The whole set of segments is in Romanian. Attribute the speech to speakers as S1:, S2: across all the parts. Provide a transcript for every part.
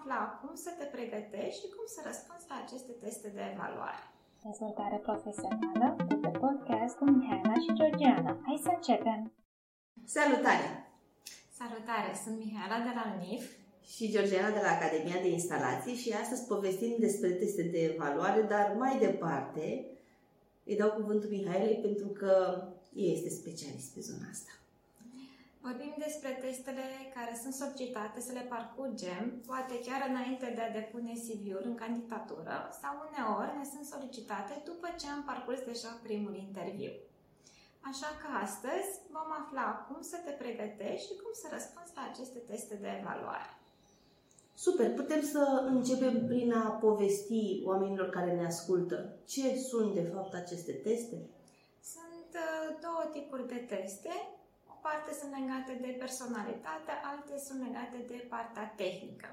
S1: afla cum să te pregătești și cum să răspunzi la aceste teste de evaluare.
S2: Dezvoltare profesională de pe podcast cu Mihaela și Georgiana. Hai să începem!
S3: Salutare!
S1: Salutare! Sunt Mihaela de la UNIF
S3: și Georgiana de la Academia de Instalații și astăzi povestim despre teste de evaluare, dar mai departe îi dau cuvântul Mihaelei pentru că este specialist pe zona asta.
S1: Vorbim despre testele care sunt solicitate să le parcurgem, poate chiar înainte de a depune CV-ul în candidatură sau uneori ne sunt solicitate după ce am parcurs deja primul interviu. Așa că astăzi vom afla cum să te pregătești și cum să răspunzi la aceste teste de evaluare.
S3: Super! Putem să începem prin a povesti oamenilor care ne ascultă ce sunt de fapt aceste teste?
S1: Sunt uh, două tipuri de teste parte sunt legate de personalitate, alte sunt legate de partea tehnică.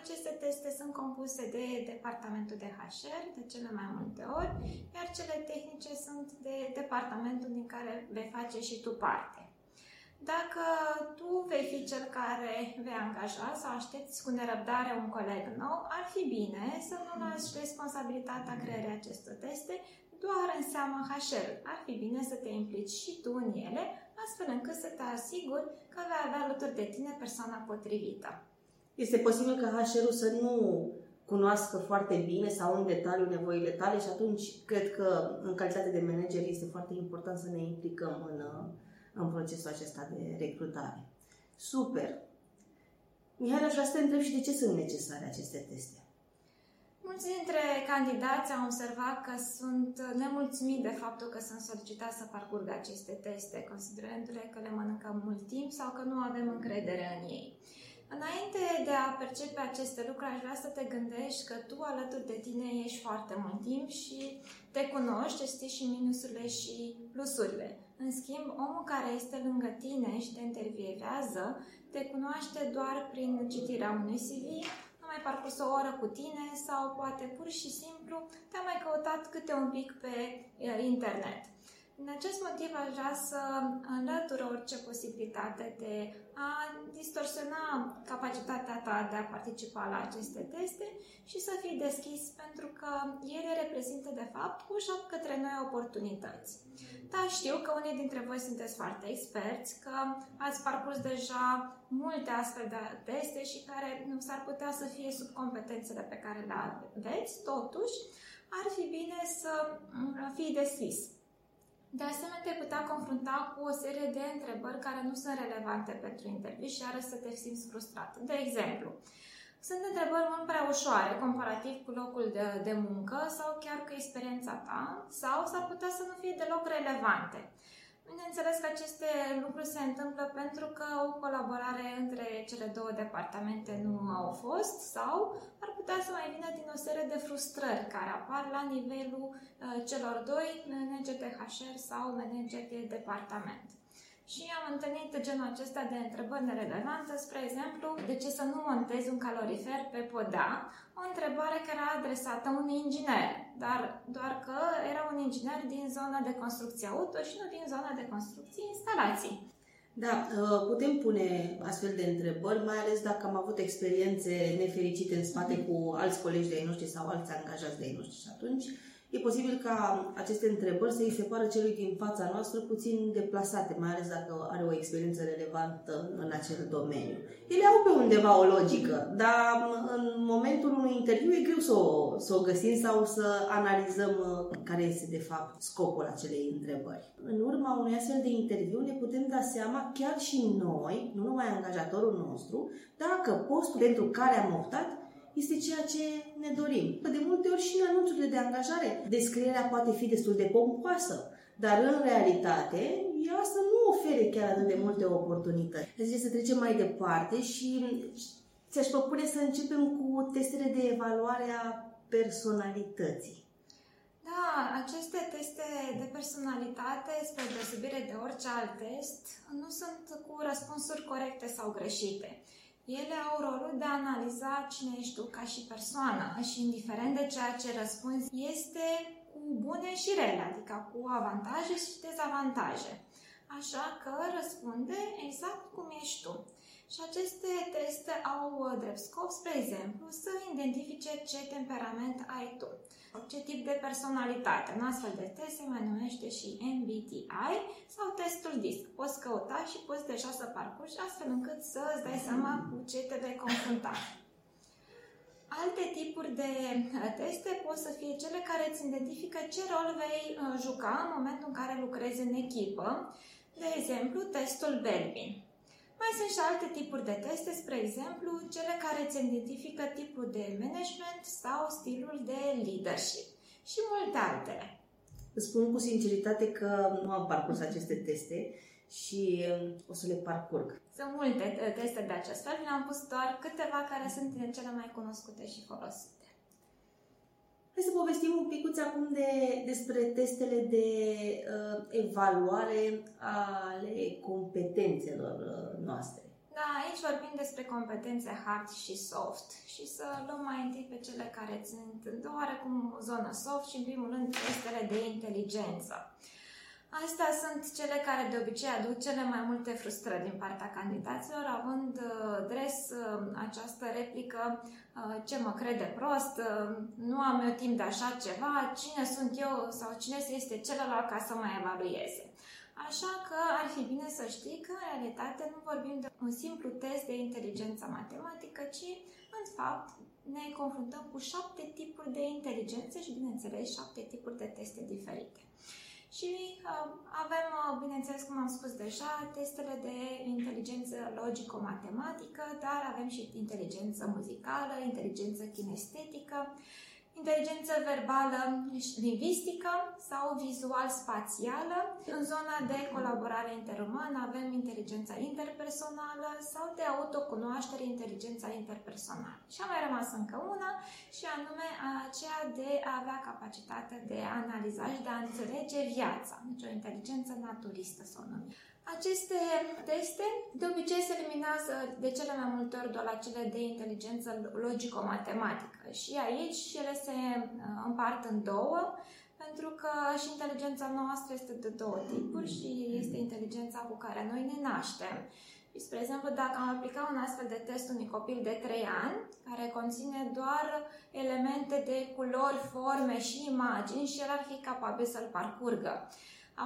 S1: Aceste teste sunt compuse de departamentul de HR de cele mai multe ori, iar cele tehnice sunt de departamentul din care vei face și tu parte. Dacă tu vei fi cel care vei angaja sau aștepți cu nerăbdare un coleg nou, ar fi bine să nu lași responsabilitatea creării acestor teste doar în seama HR. Ar fi bine să te implici și tu în ele, astfel încât să te asiguri că vei avea alături de tine persoana potrivită.
S3: Este posibil ca HR-ul să nu cunoască foarte bine sau în detaliu nevoile tale și atunci cred că în calitate de manager este foarte important să ne implicăm în, în procesul acesta de recrutare. Super! Mihai, aș vrea să te întreb și de ce sunt necesare aceste teste.
S1: Mulți dintre candidați au observat că sunt nemulțumiți de faptul că sunt solicitați să parcurgă aceste teste, considerându-le că le mănâncă mult timp sau că nu avem încredere în ei. Înainte de a percepe aceste lucruri, aș vrea să te gândești că tu alături de tine ești foarte mult timp și te cunoști, știi și minusurile și plusurile. În schimb, omul care este lângă tine și te intervievează, te cunoaște doar prin citirea unui CV, mai parcurs o oră cu tine sau poate pur și simplu te-a mai căutat câte un pic pe internet. Din acest motiv aș vrea să înlătur orice posibilitate de a distorsiona capacitatea ta de a participa la aceste teste și să fii deschis pentru că ele reprezintă de fapt ușa către noi oportunități. Da, știu că unii dintre voi sunteți foarte experți, că ați parcurs deja multe astfel de teste și care nu s-ar putea să fie sub competențele pe care le aveți, totuși ar fi bine să fii deschis de asemenea, te putea confrunta cu o serie de întrebări care nu sunt relevante pentru interviu și are să te simți frustrat. De exemplu, sunt întrebări mult prea ușoare comparativ cu locul de, de muncă sau chiar cu experiența ta sau s-ar putea să nu fie deloc relevante. Bineînțeles că aceste lucruri se întâmplă pentru că o colaborare între cele două departamente nu au fost sau ar putea să mai vină din o serie de frustrări care apar la nivelul uh, celor doi, manager de HR sau manager de departament. Și am întâlnit genul acesta de întrebări nerelevante, spre exemplu, de ce să nu montezi un calorifer pe podea? O întrebare care era adresată unui inginer, dar doar că era un inginer din zona de construcție auto și nu din zona de construcție instalații.
S3: Da, uh, putem pune astfel de întrebări, mai ales dacă am avut experiențe nefericite în spate mhm. cu alți colegi de-ai noștri sau alți angajați de-ai noștri și atunci e posibil ca aceste întrebări să îi se pară celui din fața noastră puțin deplasate, mai ales dacă are o experiență relevantă în acel domeniu. Ele au pe undeva o logică, dar în momentul unui interviu e greu să o, să o găsim sau să analizăm uh, care este de fapt scopul acelei întrebări. În urma unui astfel de interviu ne putem da seama chiar și noi, nu numai angajatorul nostru, dacă postul pentru care am optat este ceea ce ne dorim. De multe ori și în anunțurile de angajare, descrierea poate fi destul de pompoasă, dar în realitate ea asta nu ofere chiar atât de multe oportunități. Deci să trecem mai departe și ți-aș propune să începem cu testele de evaluare a personalității.
S1: Da, aceste teste de personalitate, spre deosebire de orice alt test, nu sunt cu răspunsuri corecte sau greșite. Ele au rolul de a analiza cine ești tu ca și persoană și indiferent de ceea ce răspunzi, este cu bune și rele, adică cu avantaje și dezavantaje. Așa că răspunde exact cum ești tu. Și aceste teste au uh, drept scop, spre exemplu, să identifice ce temperament ai tu, ce tip de personalitate. Un astfel de test se mai numește și MBTI sau testul DISC. Poți căuta și poți deja să parcurgi astfel încât să îți dai seama cu ce te vei confrunta. Alte tipuri de uh, teste pot să fie cele care îți identifică ce rol vei uh, juca în momentul în care lucrezi în echipă, de exemplu, testul Belbin. Mai sunt și alte tipuri de teste, spre exemplu, cele care îți identifică tipul de management sau stilul de leadership și multe altele.
S3: Îți spun cu sinceritate că nu am parcurs aceste teste și um, o să le parcurg.
S1: Sunt multe teste de acest fel, am pus doar câteva care sunt cele mai cunoscute și folosite.
S3: Hai să povestim un pic acum de, despre testele de uh, evaluare ale competențelor uh, noastre.
S1: Da, aici vorbim despre competențe hard și soft și să luăm mai întâi pe cele care sunt oarecum o zonă soft și în primul rând testele de inteligență. Astea sunt cele care de obicei aduc cele mai multe frustrări din partea candidaților, având uh, dres uh, această replică uh, ce mă crede prost, nu am eu timp de așa ceva, cine sunt eu sau cine este celălalt ca să mă evalueze. Așa că ar fi bine să știi că în realitate nu vorbim de un simplu test de inteligență matematică, ci în fapt ne confruntăm cu șapte tipuri de inteligență și bineînțeles șapte tipuri de teste diferite. Și uh, avem, uh, bineînțeles, cum am spus deja, testele de inteligență logico-matematică, dar avem și inteligență muzicală, inteligență kinestetică, inteligență verbală lingvistică sau vizual-spațială. În zona de colaborare interumană avem inteligența interpersonală sau de autocunoaștere, inteligența interpersonală. Și a mai rămas încă una și anume aceea de a avea capacitatea de a analiza și de a înțelege viața. Deci o inteligență naturistă să o numim. Aceste teste de obicei se eliminează de cele mai multe ori doar la cele de inteligență logico-matematică și aici ele se uh, împart în două pentru că și inteligența noastră este de două tipuri și este inteligența cu care noi ne naștem. Și, spre exemplu, dacă am aplicat un astfel de test unui copil de 3 ani, care conține doar elemente de culori, forme și imagini și el ar fi capabil să-l parcurgă.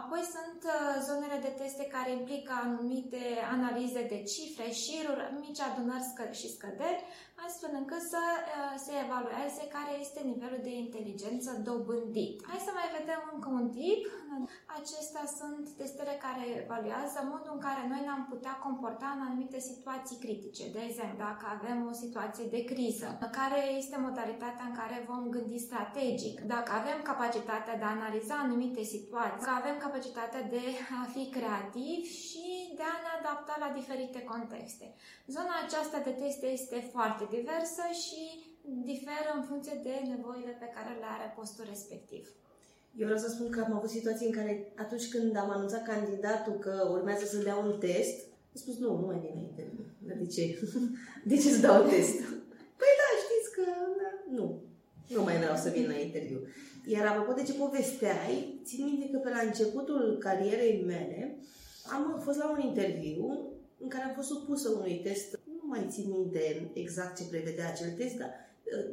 S1: Apoi sunt uh, zonele de teste care implică anumite analize de cifre, șiruri, mici adunări și scăderi, astfel încât să uh, se evalueze care este nivelul de inteligență dobândit. Hai să mai vedem încă un tip. Acestea sunt testele care evaluează modul în care noi ne-am putea comporta în anumite situații critice. De exemplu, dacă avem o situație de criză, care este modalitatea în care vom gândi strategic, dacă avem capacitatea de a analiza anumite situații, dacă avem capacitatea de a fi creativ și de a ne adapta la diferite contexte. Zona aceasta de teste este foarte diversă și diferă în funcție de nevoile pe care le are postul respectiv.
S3: Eu vreau să spun că am avut situații în care atunci când am anunțat candidatul că urmează să dea un test, a spus nu, nu mai vin la interviu. De ce? De ce să dau test? Păi da, știți că da, nu. Nu mai vreau să vin la interviu. Iar apropo de ce povesteai, țin minte că pe la începutul carierei mele am fost la un interviu în care am fost supusă unui test. Nu mai țin minte exact ce prevedea acel test, dar,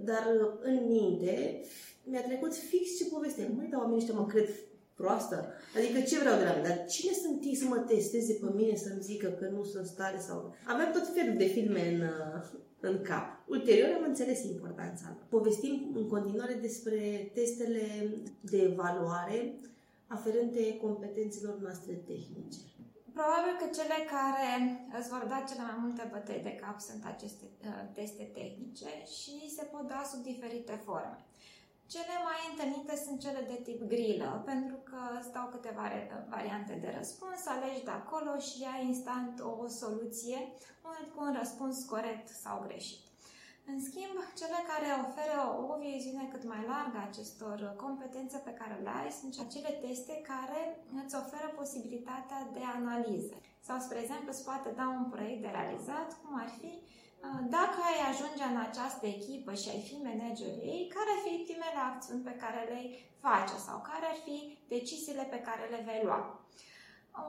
S3: dar în minte mi-a trecut fix ce povestea. Nu mai dau oamenii ăștia mă cred proastă. Adică ce vreau de la mine? Dar cine sunt ei să mă testeze pe mine să-mi zică că nu sunt stare sau... Aveam tot felul de filme în, în cap. Ulterior am înțeles importanța. Povestim în continuare despre testele de evaluare aferente competențelor noastre tehnice.
S1: Probabil că cele care îți vor da cele mai multe bătăi de cap sunt aceste uh, teste tehnice și se pot da sub diferite forme. Cele mai întâlnite sunt cele de tip grilă, pentru că stau câteva variante de răspuns, alegi de acolo și ai instant o soluție cu un răspuns corect sau greșit. În schimb, cele care oferă o viziune cât mai largă a acestor competențe pe care le ai sunt acele teste care îți oferă posibilitatea de analiză. Sau, spre exemplu, îți poate da un proiect de realizat, cum ar fi uh, dacă ai ajunge în această echipă și ai fi managerul ei, care ar fi primele acțiuni pe care le face sau care ar fi deciziile pe care le vei lua.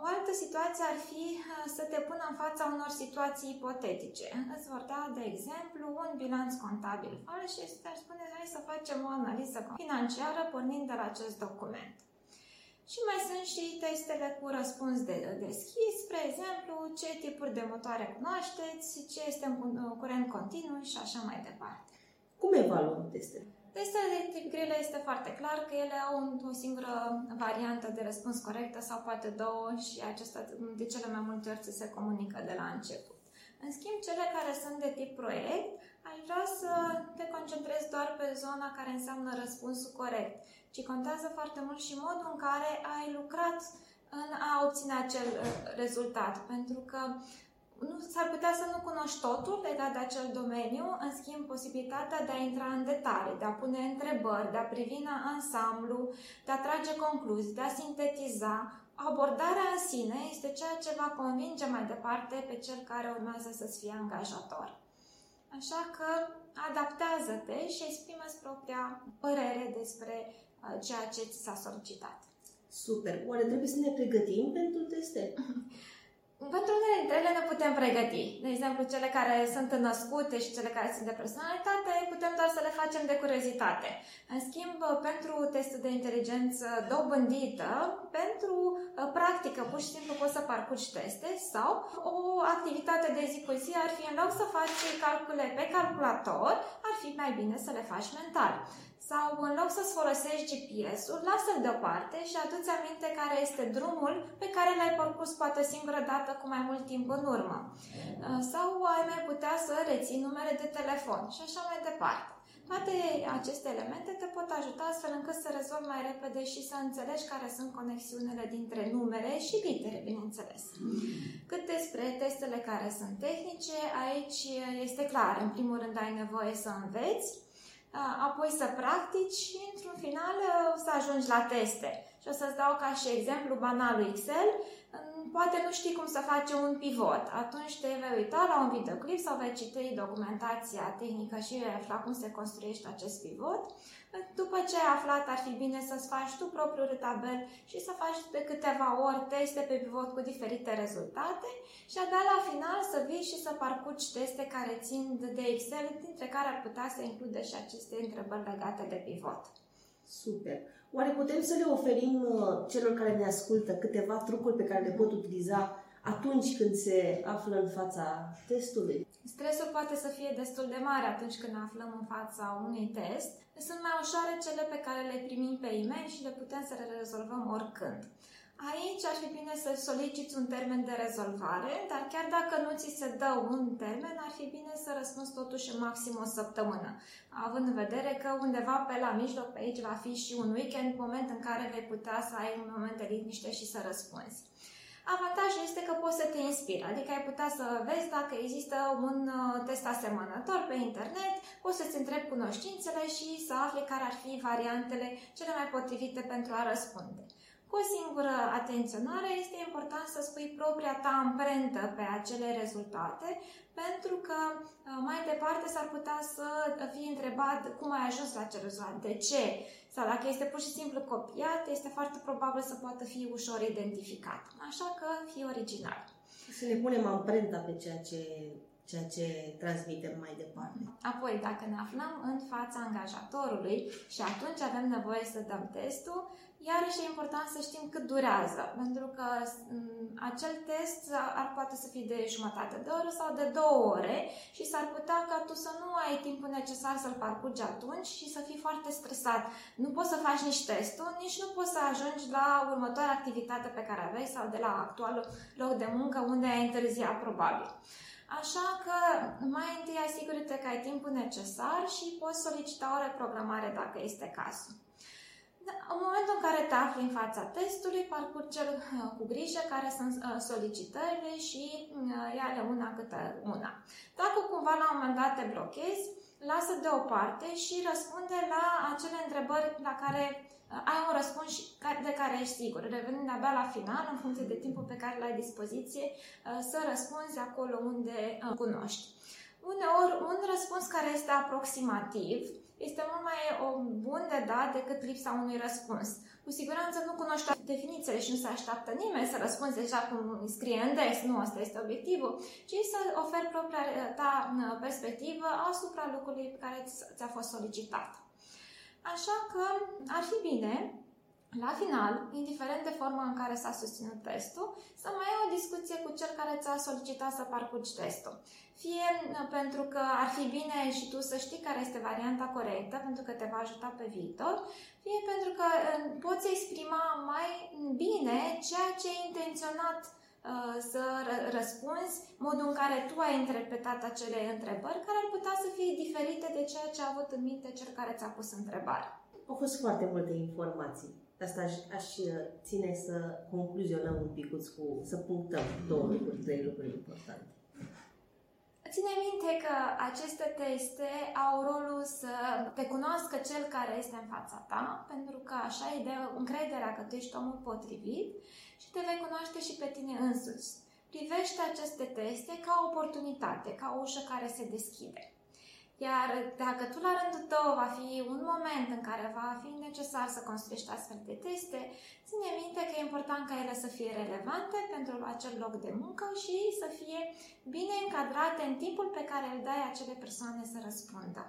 S1: O altă situație ar fi uh, să te pună în fața unor situații ipotetice. Îți vor da, de exemplu, un bilanț contabil fals și îți spune hai să facem o analiză financiară pornind de la acest document. Și mai sunt și testele cu răspuns de deschis, spre exemplu, ce tipuri de motoare cunoașteți, ce este în curent continuu și așa mai departe.
S3: Cum evaluăm testele?
S1: Testele de tip grile este foarte clar că ele au o singură variantă de răspuns corectă sau poate două și acesta de cele mai multe ori ți se comunică de la început. În schimb, cele care sunt de tip proiect, aș vrea să te concentrezi doar pe zona care înseamnă răspunsul corect, ci contează foarte mult și modul în care ai lucrat în a obține acel uh, rezultat, pentru că nu, s-ar putea să nu cunoști totul legat de acel domeniu, în schimb posibilitatea de a intra în detalii, de a pune întrebări, de a privi în ansamblu, de a trage concluzii, de a sintetiza. Abordarea în sine este ceea ce va convinge mai departe pe cel care urmează să-ți fie angajator. Așa că adaptează-te și exprimă propria părere despre uh, ceea ce ți s-a solicitat.
S3: Super! Oare trebuie să ne pregătim pentru teste?
S1: Pentru unele dintre ele ne putem pregăti. De exemplu, cele care sunt născute și cele care sunt de personalitate, putem doar să le facem de curiozitate. În schimb, pentru testul de inteligență dobândită, pentru uh, practică, pur și simplu poți să parcurgi teste sau o activitate de zi cu zi ar fi în loc să faci calcule pe calculator, ar fi mai bine să le faci mental. Sau în loc să-ți folosești GPS-ul, lasă-l deoparte și adu-ți aminte care este drumul pe care l-ai parcurs poate o singură dată cu mai mult timp în urmă. Uh, sau ai mai putea să reții numere de telefon și așa mai departe. Toate aceste elemente te pot ajuta astfel încât să rezolvi mai repede și să înțelegi care sunt conexiunile dintre numere și litere, bineînțeles. Cât despre testele care sunt tehnice, aici este clar. În primul rând ai nevoie să înveți, apoi să practici și într-un final să ajungi la teste. Și o să-ți dau ca și exemplu banalul Excel. Poate nu știi cum să faci un pivot. Atunci te vei uita la un videoclip sau vei citi documentația tehnică și vei afla cum se construiește acest pivot. După ce ai aflat, ar fi bine să-ți faci tu propriul tabel și să faci de câteva ori teste pe pivot cu diferite rezultate și abia la final să vii și să parcurgi teste care țin de Excel, dintre care ar putea să include și aceste întrebări legate de pivot.
S3: Super! Oare putem să le oferim uh, celor care ne ascultă câteva trucuri pe care le pot utiliza atunci când se află în fața testului?
S1: Stresul poate să fie destul de mare atunci când ne aflăm în fața unui test. Sunt mai ușoare cele pe care le primim pe e-mail și le putem să le rezolvăm oricând. Aici ar fi bine să soliciți un termen de rezolvare, dar chiar dacă nu ți se dă un termen, ar fi bine să răspunzi totuși în maxim o săptămână, având în vedere că undeva pe la mijloc, pe aici va fi și un weekend, moment în care vei putea să ai un moment de liniște și să răspunzi. Avantajul este că poți să te inspiri, adică ai putea să vezi dacă există un uh, test asemănător pe internet, poți să-ți întrebi cunoștințele și să afli care ar fi variantele cele mai potrivite pentru a răspunde. Cu o singură atenționare este important să spui propria ta amprentă pe acele rezultate, pentru că uh, mai departe s-ar putea să fii întrebat cum ai ajuns la acel rezultat, de ce, sau dacă este pur și simplu copiat, este foarte probabil să poată fi ușor identificat. Așa că fii original.
S3: Să ne punem amprenta pe ceea ce ceea ce transmitem mai departe.
S1: Apoi, dacă ne aflăm în fața angajatorului și atunci avem nevoie să dăm testul, Iarăși e important să știm cât durează, pentru că mm, acel test ar poate să fie de jumătate de oră sau de două ore și s-ar putea ca tu să nu ai timpul necesar să-l parcurgi atunci și să fii foarte stresat. Nu poți să faci nici testul, nici nu poți să ajungi la următoarea activitate pe care aveai sau de la actualul loc de muncă unde ai întârziat probabil. Așa că mai întâi asigură-te că ai timpul necesar și poți solicita o reprogramare dacă este cazul. Da, în momentul în care te afli în fața testului, parcurge uh, cu grijă care sunt uh, solicitările și uh, ia-le una câte una. Dacă cumva la un moment dat te blochezi, lasă deoparte și răspunde la acele întrebări la care ai un răspuns de care ești sigur. Revenind abia la final, în funcție de timpul pe care l-ai dispoziție, să răspunzi acolo unde cunoști. Uneori, un răspuns care este aproximativ este mult mai bun de dat decât lipsa unui răspuns. Cu siguranță nu cunoște definițiile și nu se așteaptă nimeni să răspunzi deja cum scrie în text, nu asta este obiectivul, ci să oferi propria ta perspectivă asupra lucrului care ți-a fost solicitat. Așa că ar fi bine la final, indiferent de forma în care s-a susținut testul, să mai ai o discuție cu cel care ți-a solicitat să parcurgi testul. Fie uh, pentru că ar fi bine și tu să știi care este varianta corectă, pentru că te va ajuta pe viitor, fie pentru că uh, poți exprima mai bine ceea ce ai intenționat uh, să răspunzi, modul în care tu ai interpretat acele întrebări, care ar putea să fie diferite de ceea ce a avut în minte cel care ți-a pus întrebarea.
S3: Au fost foarte multe informații. Asta aș, aș ține să concluzionăm un pic cu, să punctăm două lucruri, trei lucruri importante.
S1: Ține minte că aceste teste au rolul să te cunoască cel care este în fața ta, pentru că așa îi dă încrederea că tu ești omul potrivit și te vei cunoaște și pe tine însuți. Privește aceste teste ca o oportunitate, ca o ușă care se deschide. Iar dacă tu la rândul tău va fi un moment în care va fi necesar să construiești astfel de teste, ține minte că e important ca ele să fie relevante pentru acel loc de muncă și să fie bine încadrate în timpul pe care îl dai acele persoane să răspundă.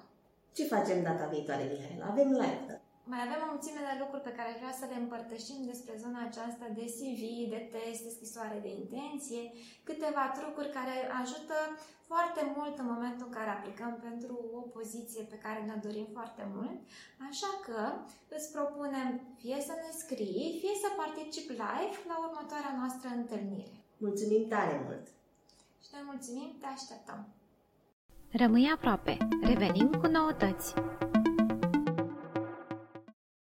S3: Ce facem data viitoare, Mihaela? Avem live
S1: mai avem o mulțime de lucruri pe care vreau să le împărtășim despre zona aceasta de CV, de test, de scrisoare de intenție, câteva trucuri care ajută foarte mult în momentul în care aplicăm pentru o poziție pe care ne dorim foarte mult. Așa că îți propunem fie să ne scrii, fie să participi live la următoarea noastră întâlnire.
S3: Mulțumim tare mult!
S1: Și noi mulțumim, te așteptăm!
S2: Rămâi aproape! Revenim cu noutăți!